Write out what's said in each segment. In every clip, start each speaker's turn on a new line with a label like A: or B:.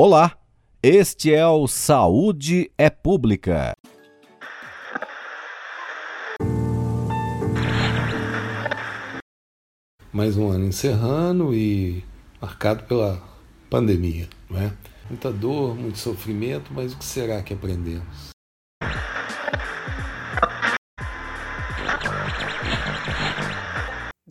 A: Olá, este é o Saúde é Pública.
B: Mais um ano encerrando e marcado pela pandemia, não é? Muita dor, muito sofrimento, mas o que será que aprendemos?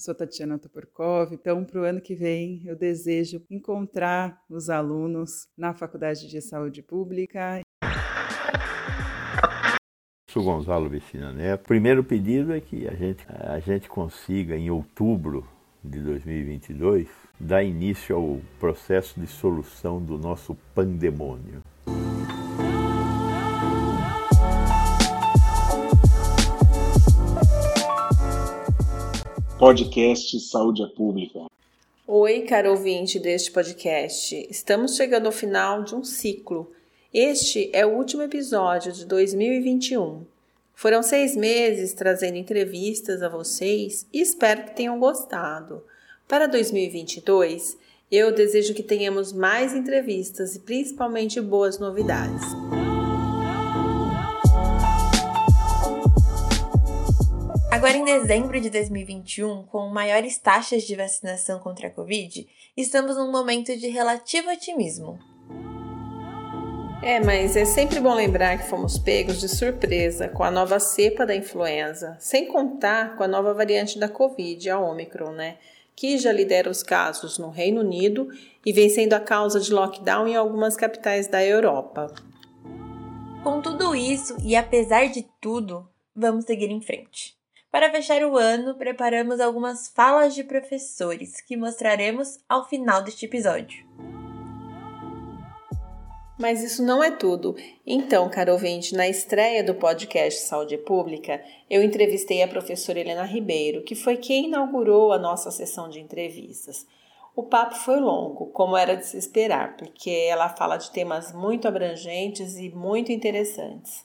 C: Sou Tatiana Toporkov, então para o ano que vem eu desejo encontrar os alunos na Faculdade de Saúde Pública.
D: Sou Gonzalo Vecina Neto. Primeiro pedido é que a gente, a gente consiga, em outubro de 2022, dar início ao processo de solução do nosso pandemônio.
E: Podcast Saúde é Pública.
F: Oi, caro ouvinte deste podcast. Estamos chegando ao final de um ciclo. Este é o último episódio de 2021. Foram seis meses trazendo entrevistas a vocês e espero que tenham gostado. Para 2022, eu desejo que tenhamos mais entrevistas e principalmente boas novidades.
G: Agora, em dezembro de 2021, com maiores taxas de vacinação contra a Covid, estamos num momento de relativo otimismo.
F: É, mas é sempre bom lembrar que fomos pegos de surpresa com a nova cepa da influenza, sem contar com a nova variante da Covid, a Omicron, né? Que já lidera os casos no Reino Unido e vem sendo a causa de lockdown em algumas capitais da Europa.
G: Com tudo isso e apesar de tudo, vamos seguir em frente. Para fechar o ano, preparamos algumas falas de professores que mostraremos ao final deste episódio.
F: Mas isso não é tudo. Então, caro ouvinte, na estreia do podcast Saúde Pública, eu entrevistei a professora Helena Ribeiro, que foi quem inaugurou a nossa sessão de entrevistas. O papo foi longo, como era de se esperar, porque ela fala de temas muito abrangentes e muito interessantes.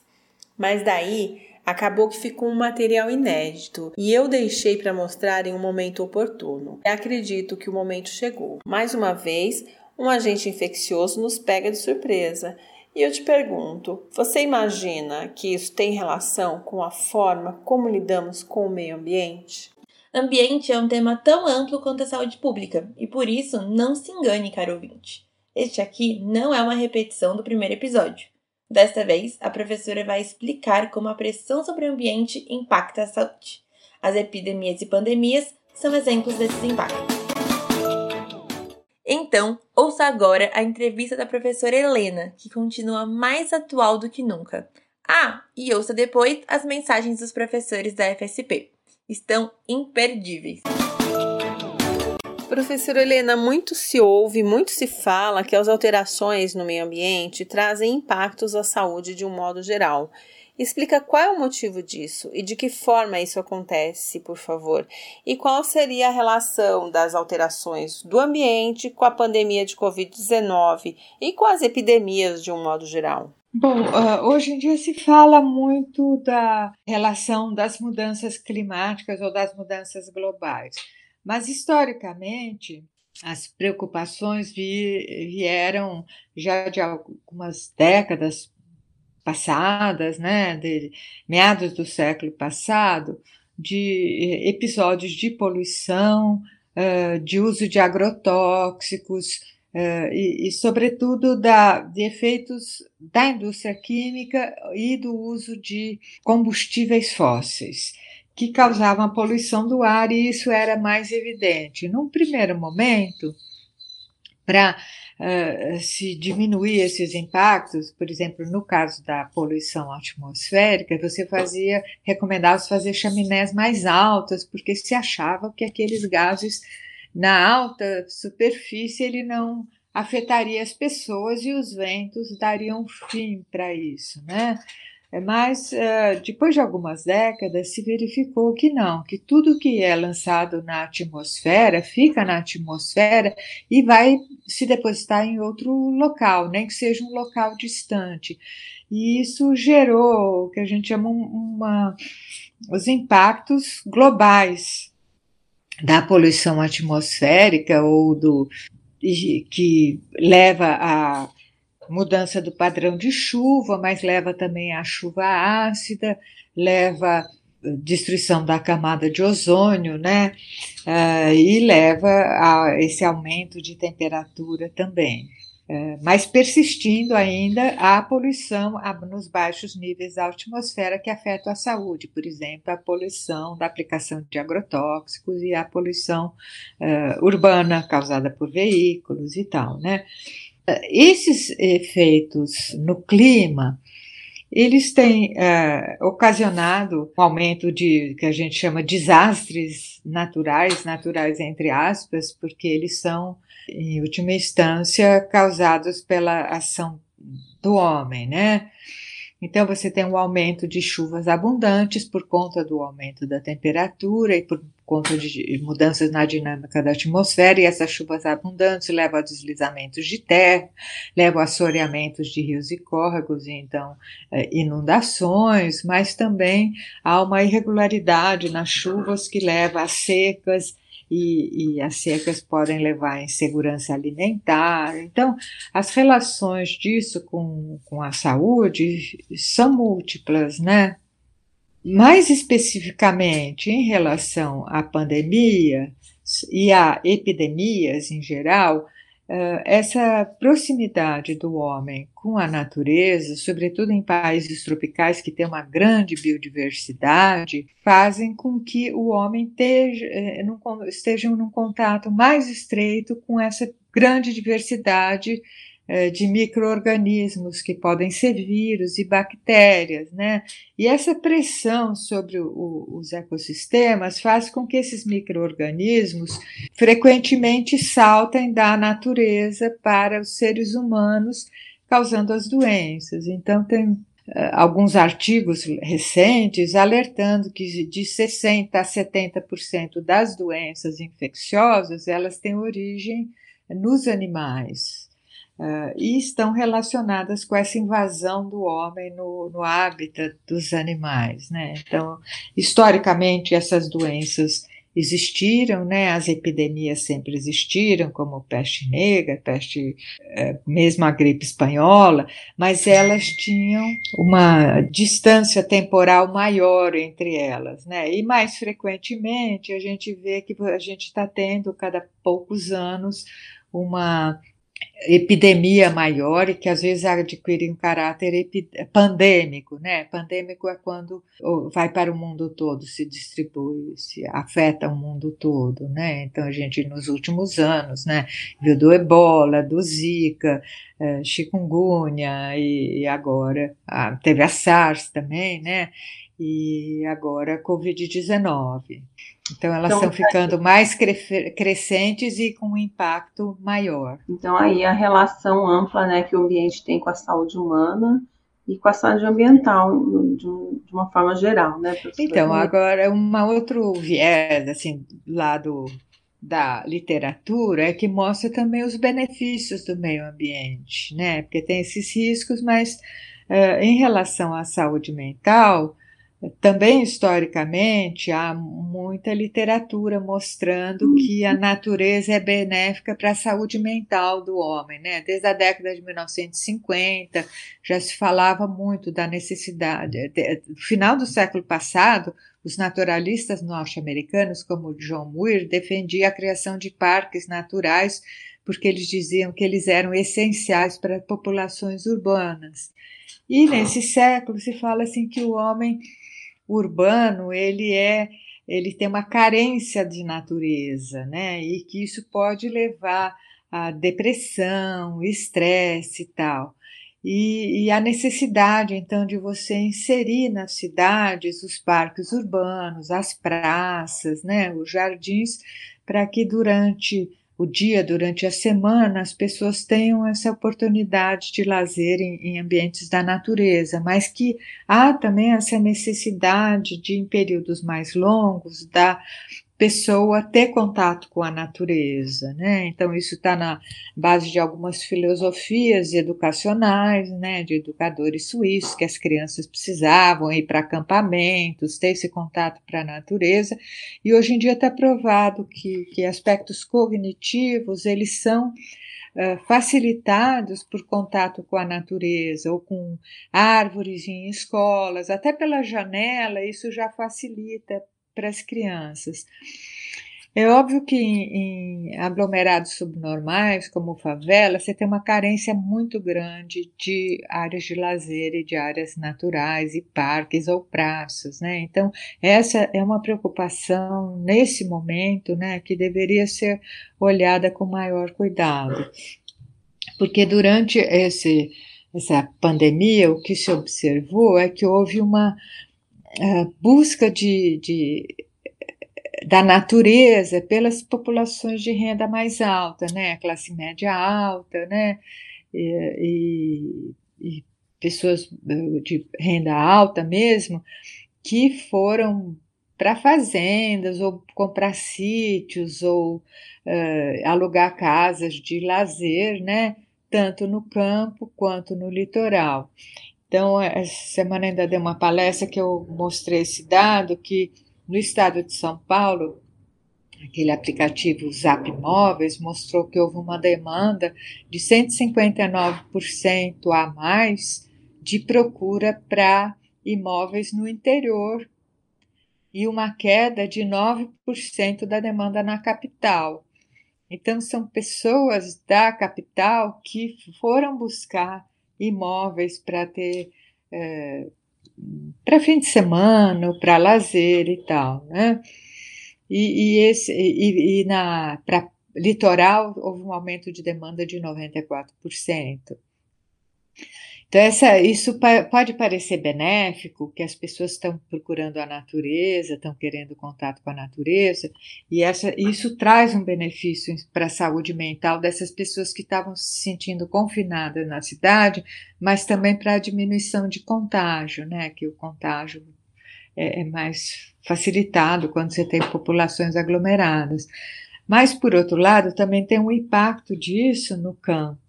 F: Mas daí acabou que ficou um material inédito e eu deixei para mostrar em um momento oportuno. E acredito que o momento chegou. Mais uma vez, um agente infeccioso nos pega de surpresa. E eu te pergunto: você imagina que isso tem relação com a forma como lidamos com o meio ambiente?
G: Ambiente é um tema tão amplo quanto a saúde pública e por isso não se engane, caro ouvinte. Este aqui não é uma repetição do primeiro episódio. Desta vez, a professora vai explicar como a pressão sobre o ambiente impacta a saúde. As epidemias e pandemias são exemplos desses impactos. Então, ouça agora a entrevista da professora Helena, que continua mais atual do que nunca. Ah, e ouça depois as mensagens dos professores da FSP. Estão imperdíveis.
F: Professora Helena, muito se ouve, muito se fala que as alterações no meio ambiente trazem impactos à saúde de um modo geral. Explica qual é o motivo disso e de que forma isso acontece, por favor. E qual seria a relação das alterações do ambiente com a pandemia de Covid-19 e com as epidemias de um modo geral?
H: Bom, uh, hoje em dia se fala muito da relação das mudanças climáticas ou das mudanças globais. Mas, historicamente, as preocupações vieram já de algumas décadas passadas, né, de meados do século passado, de episódios de poluição, de uso de agrotóxicos e, e, sobretudo, da, de efeitos da indústria química e do uso de combustíveis fósseis que causavam a poluição do ar, e isso era mais evidente. Num primeiro momento, para uh, se diminuir esses impactos, por exemplo, no caso da poluição atmosférica, você fazia, recomendava fazer chaminés mais altas, porque se achava que aqueles gases na alta superfície ele não afetaria as pessoas e os ventos dariam fim para isso, né? É, mas uh, depois de algumas décadas se verificou que não, que tudo que é lançado na atmosfera fica na atmosfera e vai se depositar em outro local, nem que seja um local distante. E isso gerou o que a gente chama uma, os impactos globais da poluição atmosférica ou do que leva a mudança do padrão de chuva, mas leva também a chuva ácida, leva destruição da camada de ozônio, né? Uh, e leva a esse aumento de temperatura também. Uh, mas persistindo ainda a poluição nos baixos níveis da atmosfera que afetam a saúde, por exemplo, a poluição da aplicação de agrotóxicos e a poluição uh, urbana causada por veículos e tal, né? Esses efeitos no clima eles têm é, ocasionado um aumento de que a gente chama desastres naturais, naturais entre aspas, porque eles são, em última instância, causados pela ação do homem, né? Então, você tem um aumento de chuvas abundantes por conta do aumento da temperatura e por conta de mudanças na dinâmica da atmosfera, e essas chuvas abundantes levam a deslizamentos de terra, levam a assoreamentos de rios e córregos, e então é, inundações, mas também há uma irregularidade nas chuvas que leva a secas e, e, as secas podem levar à insegurança alimentar. Então, as relações disso com, com a saúde são múltiplas, né? Mais especificamente em relação à pandemia e a epidemias em geral, eh, essa proximidade do homem com a natureza, sobretudo em países tropicais que têm uma grande biodiversidade, fazem com que o homem esteja, eh, esteja num contato mais estreito com essa grande diversidade de micro-organismos que podem ser vírus e bactérias, né? E essa pressão sobre o, os ecossistemas faz com que esses micro-organismos frequentemente saltem da natureza para os seres humanos, causando as doenças. Então, tem uh, alguns artigos recentes alertando que de 60% a 70% das doenças infecciosas elas têm origem nos animais. Uh, e estão relacionadas com essa invasão do homem no, no hábitat dos animais. Né? Então, historicamente, essas doenças existiram, né? As epidemias sempre existiram, como peste negra, peste, eh, mesmo a gripe espanhola, mas elas tinham uma distância temporal maior entre elas, né? E mais frequentemente a gente vê que a gente está tendo cada poucos anos uma epidemia maior e que às vezes adquire um caráter pandêmico, né? Pandêmico é quando vai para o mundo todo, se distribui, se afeta o mundo todo, né? Então a gente nos últimos anos, né, viu do Ebola, do Zika, eh, chikungunya e agora ah, teve a SARS também, né? E agora a Covid-19. Então, elas então, estão ficando mais cre crescentes e com um impacto maior.
F: Então, aí a relação ampla né, que o ambiente tem com a saúde humana e com a saúde ambiental, de, de uma forma geral, né?
H: Então, agora, um outro viés, assim, lá do, da literatura, é que mostra também os benefícios do meio ambiente, né? Porque tem esses riscos, mas uh, em relação à saúde mental, também historicamente há muita literatura mostrando que a natureza é benéfica para a saúde mental do homem, né? Desde a década de 1950 já se falava muito da necessidade. No final do século passado, os naturalistas norte-americanos, como John Muir, defendiam a criação de parques naturais porque eles diziam que eles eram essenciais para populações urbanas. E nesse século se fala assim que o homem urbano ele é ele tem uma carência de natureza, né? E que isso pode levar a depressão, estresse e tal. E, e, a necessidade, então, de você inserir nas cidades os parques urbanos, as praças, né, os jardins, para que durante o dia, durante a semana, as pessoas tenham essa oportunidade de lazer em, em, ambientes da natureza, mas que há também essa necessidade de, em períodos mais longos, da pessoa ter contato com a natureza, né? Então isso está na base de algumas filosofias educacionais, né? De educadores suíços que as crianças precisavam ir para acampamentos, ter esse contato para a natureza. E hoje em dia está provado que, que aspectos cognitivos eles são facilitados por contato com a natureza ou com árvores em escolas, até pela janela, isso já facilita para as crianças. É óbvio que em, em, aglomerados subnormais, como favela, você tem uma carência muito grande de áreas de lazer e de áreas naturais e parques ou praças, né? Então, essa é uma preocupação nesse momento, né, que deveria ser olhada com maior cuidado. Porque durante esse, essa pandemia, o que se observou é que houve uma busca de, de da natureza pelas populações de renda mais alta, né, classe média alta, né, e, e, e pessoas eh, de renda alta mesmo, que foram para fazendas ou comprar sítios ou uh, alugar casas de lazer, né, tanto no campo quanto no litoral. Então, essa semana ainda deu uma palestra que eu mostrei esse dado que no estado de São Paulo, aquele aplicativo Zap Móveis mostrou que houve uma demanda de 159% a mais de procura para imóveis no interior e uma queda de 9% da demanda na capital. Então, são pessoas da capital que foram buscar imóveis para ter. Eh, para fim de semana, para lazer e tal, né? E, e esse, e, e na para litoral houve um aumento de demanda de 94%. Então, essa, isso pode parecer benéfico, que as pessoas estão procurando a natureza, estão querendo contato com a natureza, e essa, isso traz um benefício para a saúde mental dessas pessoas que estavam se sentindo confinadas na cidade, mas também para a diminuição de contágio, né? Que o contágio é, é mais facilitado quando você tem populações aglomeradas. Mas, por outro lado, também tem um impacto disso no campo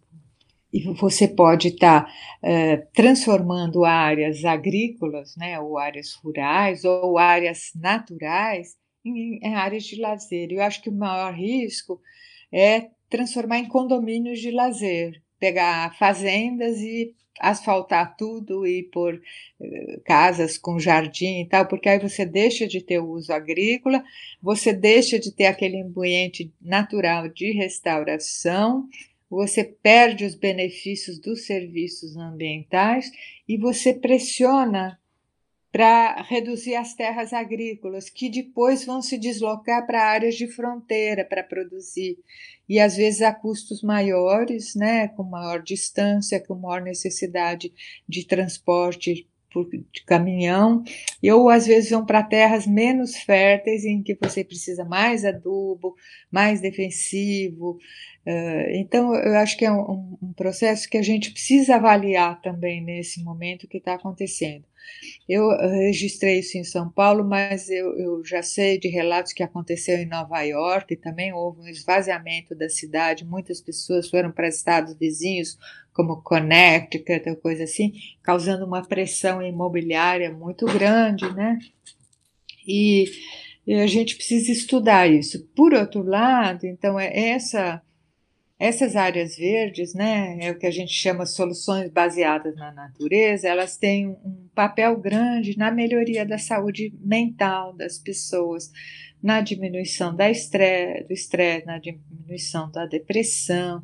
H: e você pode estar tá, transformando áreas agrícolas, né, ou áreas rurais, ou áreas naturais em, em, áreas de lazer. Eu acho que o maior risco é transformar em condomínios de lazer, pegar fazendas e asfaltar tudo e pôr uh, casas com jardim e tal, porque aí você deixa de ter o uso agrícola, você deixa de ter aquele ambiente natural de restauração você perde os benefícios dos serviços ambientais e você pressiona para reduzir as terras agrícolas, que depois vão se deslocar para áreas de fronteira para produzir, e às vezes a custos maiores, né, com maior distância, com maior necessidade de transporte por de caminhão, ou às vezes vão para terras menos férteis, em que você precisa mais adubo, mais defensivo, então, eu acho que é um, um, processo que a gente precisa avaliar também nesse momento que está acontecendo. Eu registrei isso em São Paulo, mas eu, eu, já sei de relatos que aconteceu em Nova York, e também houve um esvaziamento da cidade, muitas pessoas foram para estados vizinhos, como Connecticut, coisa assim, causando uma pressão imobiliária muito grande, né? E, e a gente precisa estudar isso. Por outro lado, então, é essa essas áreas verdes, né, é o que a gente chama soluções baseadas na natureza, elas têm um papel grande na melhoria da saúde mental das pessoas, na diminuição da estresse, do estresse, na diminuição da depressão.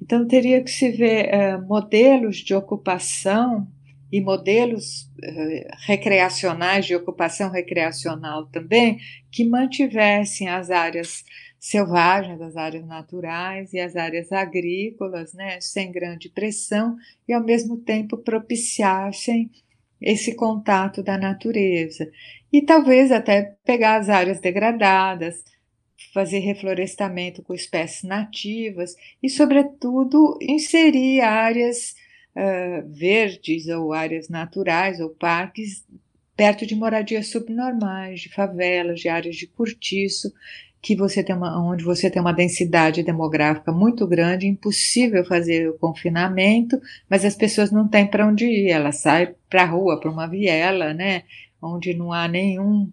H: Então, teria que se ver uh, modelos de ocupação e modelos uh, recreacionais, de ocupação recreacional também, que mantivessem as áreas selvagens, as áreas naturais e as áreas agrícolas, né, sem grande pressão e ao mesmo tempo propiciassem esse contato da natureza. E talvez até pegar as áreas degradadas, fazer reflorestamento com espécies nativas e, sobretudo, inserir áreas uh, verdes ou áreas naturais ou parques perto de moradias subnormais, de favelas, de áreas de cortiço, que você tem uma, onde você tem uma densidade demográfica muito grande, impossível fazer o confinamento, mas as pessoas não têm para onde ir, elas saem para a rua, para uma viela, né, onde não há nenhum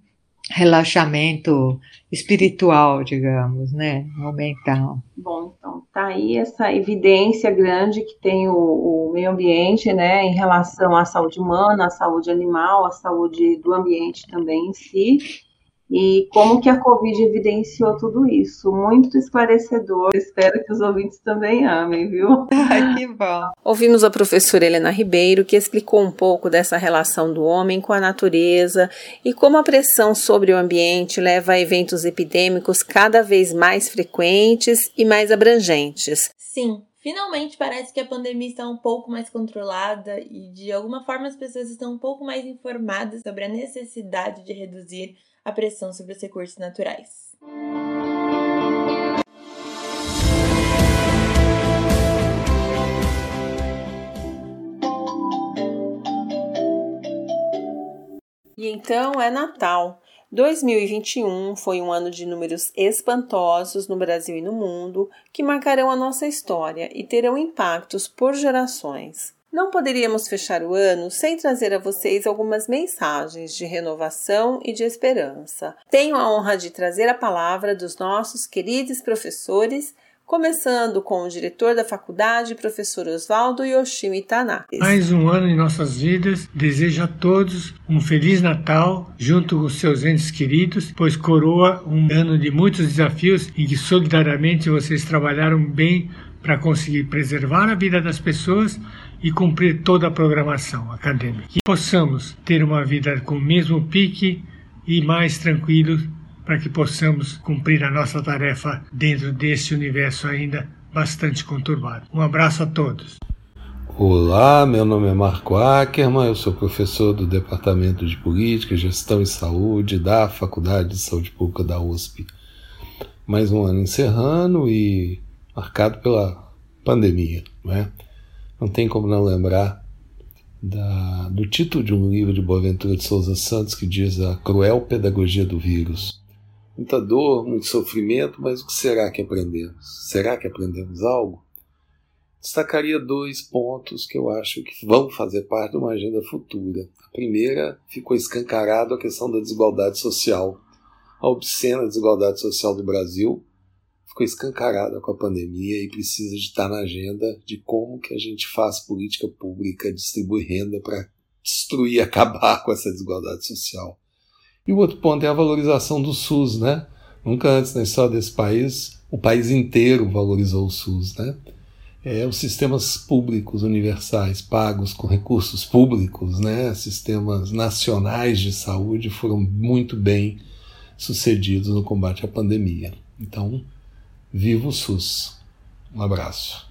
H: relaxamento espiritual, digamos, né, mental.
F: Bom, então tá aí essa evidência grande que tem o, o, meio ambiente, né, em relação à saúde humana, à saúde animal, à saúde do ambiente também em si e como que a Covid evidenciou tudo isso. Muito esclarecedor. Espero que os ouvintes também amem, viu?
H: que bom.
F: Ouvimos a professora Helena Ribeiro, que explicou um pouco dessa relação do homem com a natureza e como a pressão sobre o ambiente leva a eventos epidêmicos cada vez mais frequentes e mais abrangentes.
G: Sim, Finalmente parece que a pandemia está um pouco mais controlada e, de alguma forma, as pessoas estão um pouco mais informadas sobre a necessidade de reduzir a pressão sobre os recursos naturais.
F: E então é Natal. 2021 foi um ano de números espantosos no Brasil e no mundo que marcarão a nossa história e terão impactos por gerações. Não poderíamos fechar o ano sem trazer a vocês algumas mensagens de renovação e de esperança. Tenho a honra de trazer a palavra dos nossos queridos professores, começando com o diretor da faculdade, professor Oswaldo Yoshimi Tanaka.
I: Mais um ano em nossas vidas. Desejo a todos um feliz Natal junto com seus entes queridos, pois coroa um ano de muitos desafios em que solidariamente vocês trabalharam bem para conseguir preservar a vida das pessoas e cumprir toda a programação acadêmica. Que possamos ter uma vida com o mesmo pique e mais tranquilo para que possamos cumprir a nossa tarefa dentro desse universo ainda bastante conturbado. Um abraço a todos.
B: Olá, meu nome é Marco Ackerman, eu sou professor do Departamento de Política, Gestão e Saúde da Faculdade de Saúde Pública da USP. Mais um ano encerrando e marcado pela pandemia, não é? Não tem como não lembrar da, do título de um livro de Boaventura de Souza Santos que diz A Cruel Pedagogia do Vírus. Muita dor, muito sofrimento, mas o que será que aprendemos? Será que aprendemos algo? Destacaria dois pontos que eu acho que vão fazer parte de uma agenda futura. A primeira, ficou escancarado a questão da desigualdade social, a obscena desigualdade social do Brasil, ficou escancarada com a pandemia e precisa de estar na agenda de como que a gente faz política pública, distribui renda para destruir, acabar com essa desigualdade social. E o outro ponto é a valorização do SUS, né? Nunca antes na história desse país o país inteiro valorizou o SUS, né? É, os sistemas públicos universais pagos com recursos públicos, né? Sistemas nacionais de saúde foram muito bem sucedidos no combate à pandemia. Então, Viva o SUS. Um abraço.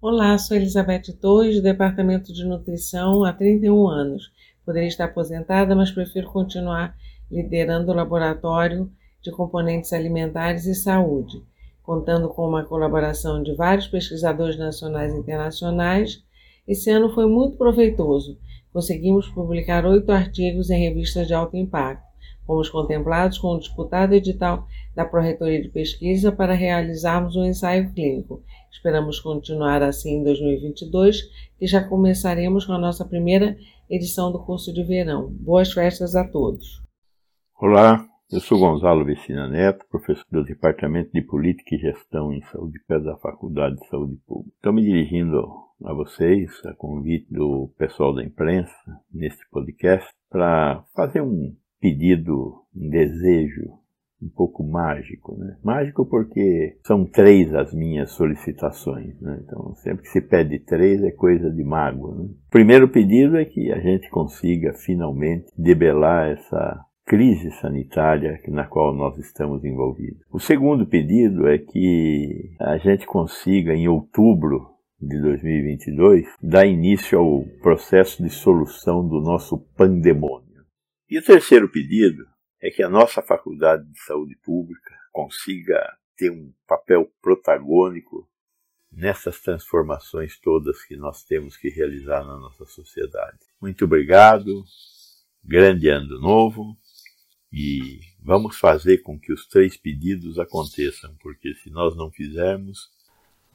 J: Olá, sou Elizabeth Torres, do Departamento de Nutrição há 31 anos. Poderia estar aposentada, mas prefiro continuar liderando o laboratório de componentes alimentares e saúde, contando com uma colaboração de vários pesquisadores nacionais e internacionais. Esse ano foi muito proveitoso. Conseguimos publicar oito artigos em revistas de alto impacto. Fomos contemplados com o disputado edital da Pró-Reitoria de Pesquisa para realizarmos um ensaio clínico. Esperamos continuar assim em 2022, e já começaremos com a nossa primeira edição do curso de verão. Boas festas a todos.
D: Olá, eu sou Gonzalo Vecina Neto, professor do Departamento de Política e Gestão em Saúde Pública da Faculdade de Saúde Pública. Estou me dirigindo a vocês, a convite do pessoal da imprensa, neste podcast, para fazer um pedido, um desejo um pouco mágico, né? Mágico porque são três as minhas solicitações, né? Então, sempre que se pede três é coisa de mago, né? O primeiro pedido é que a gente consiga finalmente debelar essa crise sanitária na qual nós estamos envolvidos. O segundo pedido é que a gente consiga em outubro de 2022 dar início ao processo de solução do nosso pandemônio. E o terceiro pedido é que a nossa Faculdade de Saúde Pública consiga ter um papel protagônico nessas transformações todas que nós temos que realizar na nossa sociedade. Muito obrigado, grande ano novo e vamos fazer com que os três pedidos aconteçam, porque se nós não fizermos,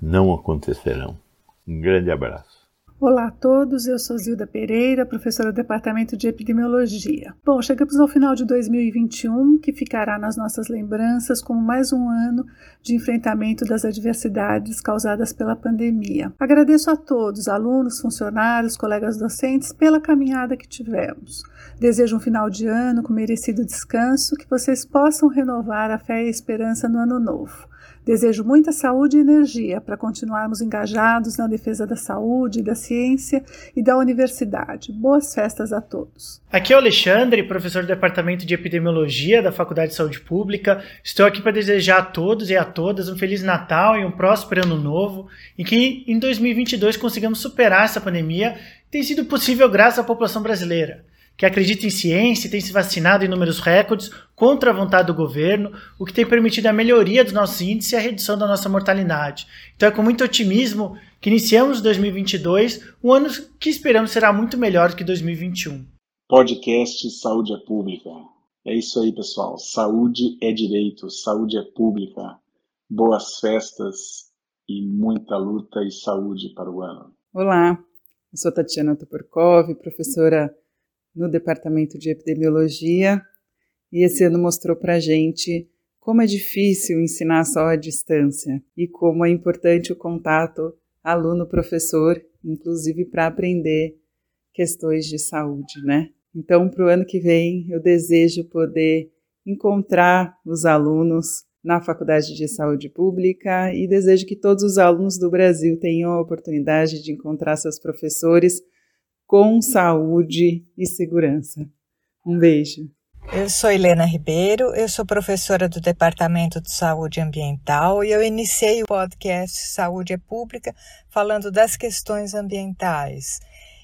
D: não acontecerão. Um grande abraço.
K: Olá a todos, eu sou Zilda Pereira, professora do Departamento de Epidemiologia. Bom, chegamos ao final de 2021, que ficará nas nossas lembranças como mais um ano de enfrentamento das adversidades causadas pela pandemia. Agradeço a todos, alunos, funcionários, colegas docentes, pela caminhada que tivemos. Desejo um final de ano com merecido descanso, que vocês possam renovar a fé e a esperança no ano novo. Desejo muita saúde e energia para continuarmos engajados na defesa da saúde, da ciência e da universidade. Boas festas a todos.
L: Aqui é o Alexandre, professor do Departamento de Epidemiologia da Faculdade de Saúde Pública. Estou aqui para desejar a todos e a todas um Feliz Natal e um próspero Ano Novo e que em 2022 consigamos superar essa pandemia. Tem sido possível graças à população brasileira que acredita em ciência e tem se vacinado em números recordes contra a vontade do governo, o que tem permitido a melhoria dos nossos índices e a redução da nossa mortalidade. Então é com muito otimismo que iniciamos 2022, um ano que esperamos será muito melhor que 2021.
E: Podcast Saúde é Pública. É isso aí, pessoal. Saúde é direito, saúde é pública. Boas festas e muita luta e saúde para o ano.
C: Olá, eu sou Tatiana Toporkov, professora no Departamento de Epidemiologia e esse ano mostrou para a gente como é difícil ensinar só à distância e como é importante o contato aluno-professor, inclusive para aprender questões de saúde, né? Então, para o ano que vem, eu desejo poder encontrar os alunos na Faculdade de Saúde Pública e desejo que todos os alunos do Brasil tenham a oportunidade de encontrar seus professores com saúde e segurança. Um beijo.
H: Eu sou Helena Ribeiro, eu sou professora do Departamento de Saúde Ambiental e eu iniciei o podcast Saúde é Pública falando das questões ambientais.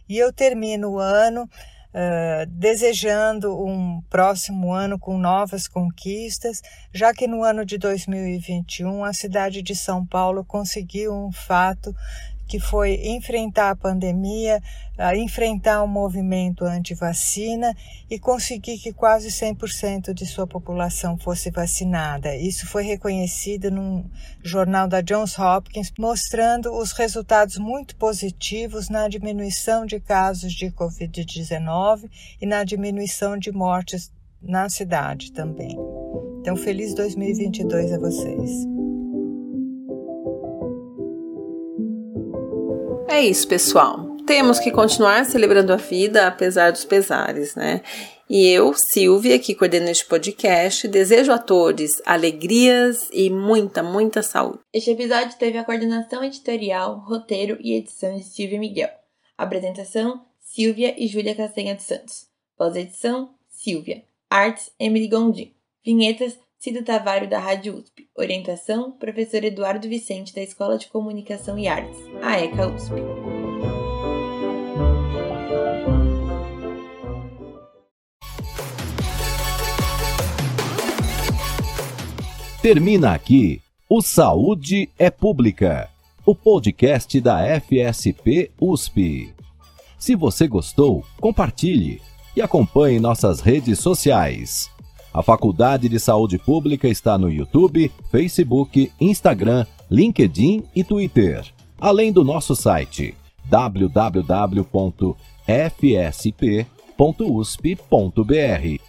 H: E eu termino o ano uh, desejando um próximo ano com novas conquistas, já que no ano de 2021 a cidade de São Paulo conseguiu um fato que foi enfrentar a pandemia, enfrentar o um movimento anti-vacina e conseguir que quase 100% de sua população fosse vacinada. Isso foi reconhecido num jornal da Johns Hopkins, mostrando os resultados muito positivos na diminuição de casos de Covid-19 e na diminuição de mortes na cidade também. Então, feliz 2022 a vocês.
F: É isso, pessoal. Temos que continuar celebrando a vida apesar dos pesares, né? E eu, Silvia, que coordeno este podcast, desejo a todos alegrias e muita, muita saúde.
G: Este episódio teve a coordenação editorial, roteiro e edição de Silvia Miguel. Apresentação: Silvia e Júlia Castanha dos Santos. Pós-edição: Silvia. Artes: Emily Gondim. Vinhetas: Cido Tavares da Rádio USP. Orientação: Professor Eduardo Vicente, da Escola de Comunicação e Artes, a ECA USP.
A: Termina aqui o Saúde é Pública, o podcast da FSP USP. Se você gostou, compartilhe e acompanhe nossas redes sociais. A Faculdade de Saúde Pública está no YouTube, Facebook, Instagram, LinkedIn e Twitter, além do nosso site www.fsp.usp.br.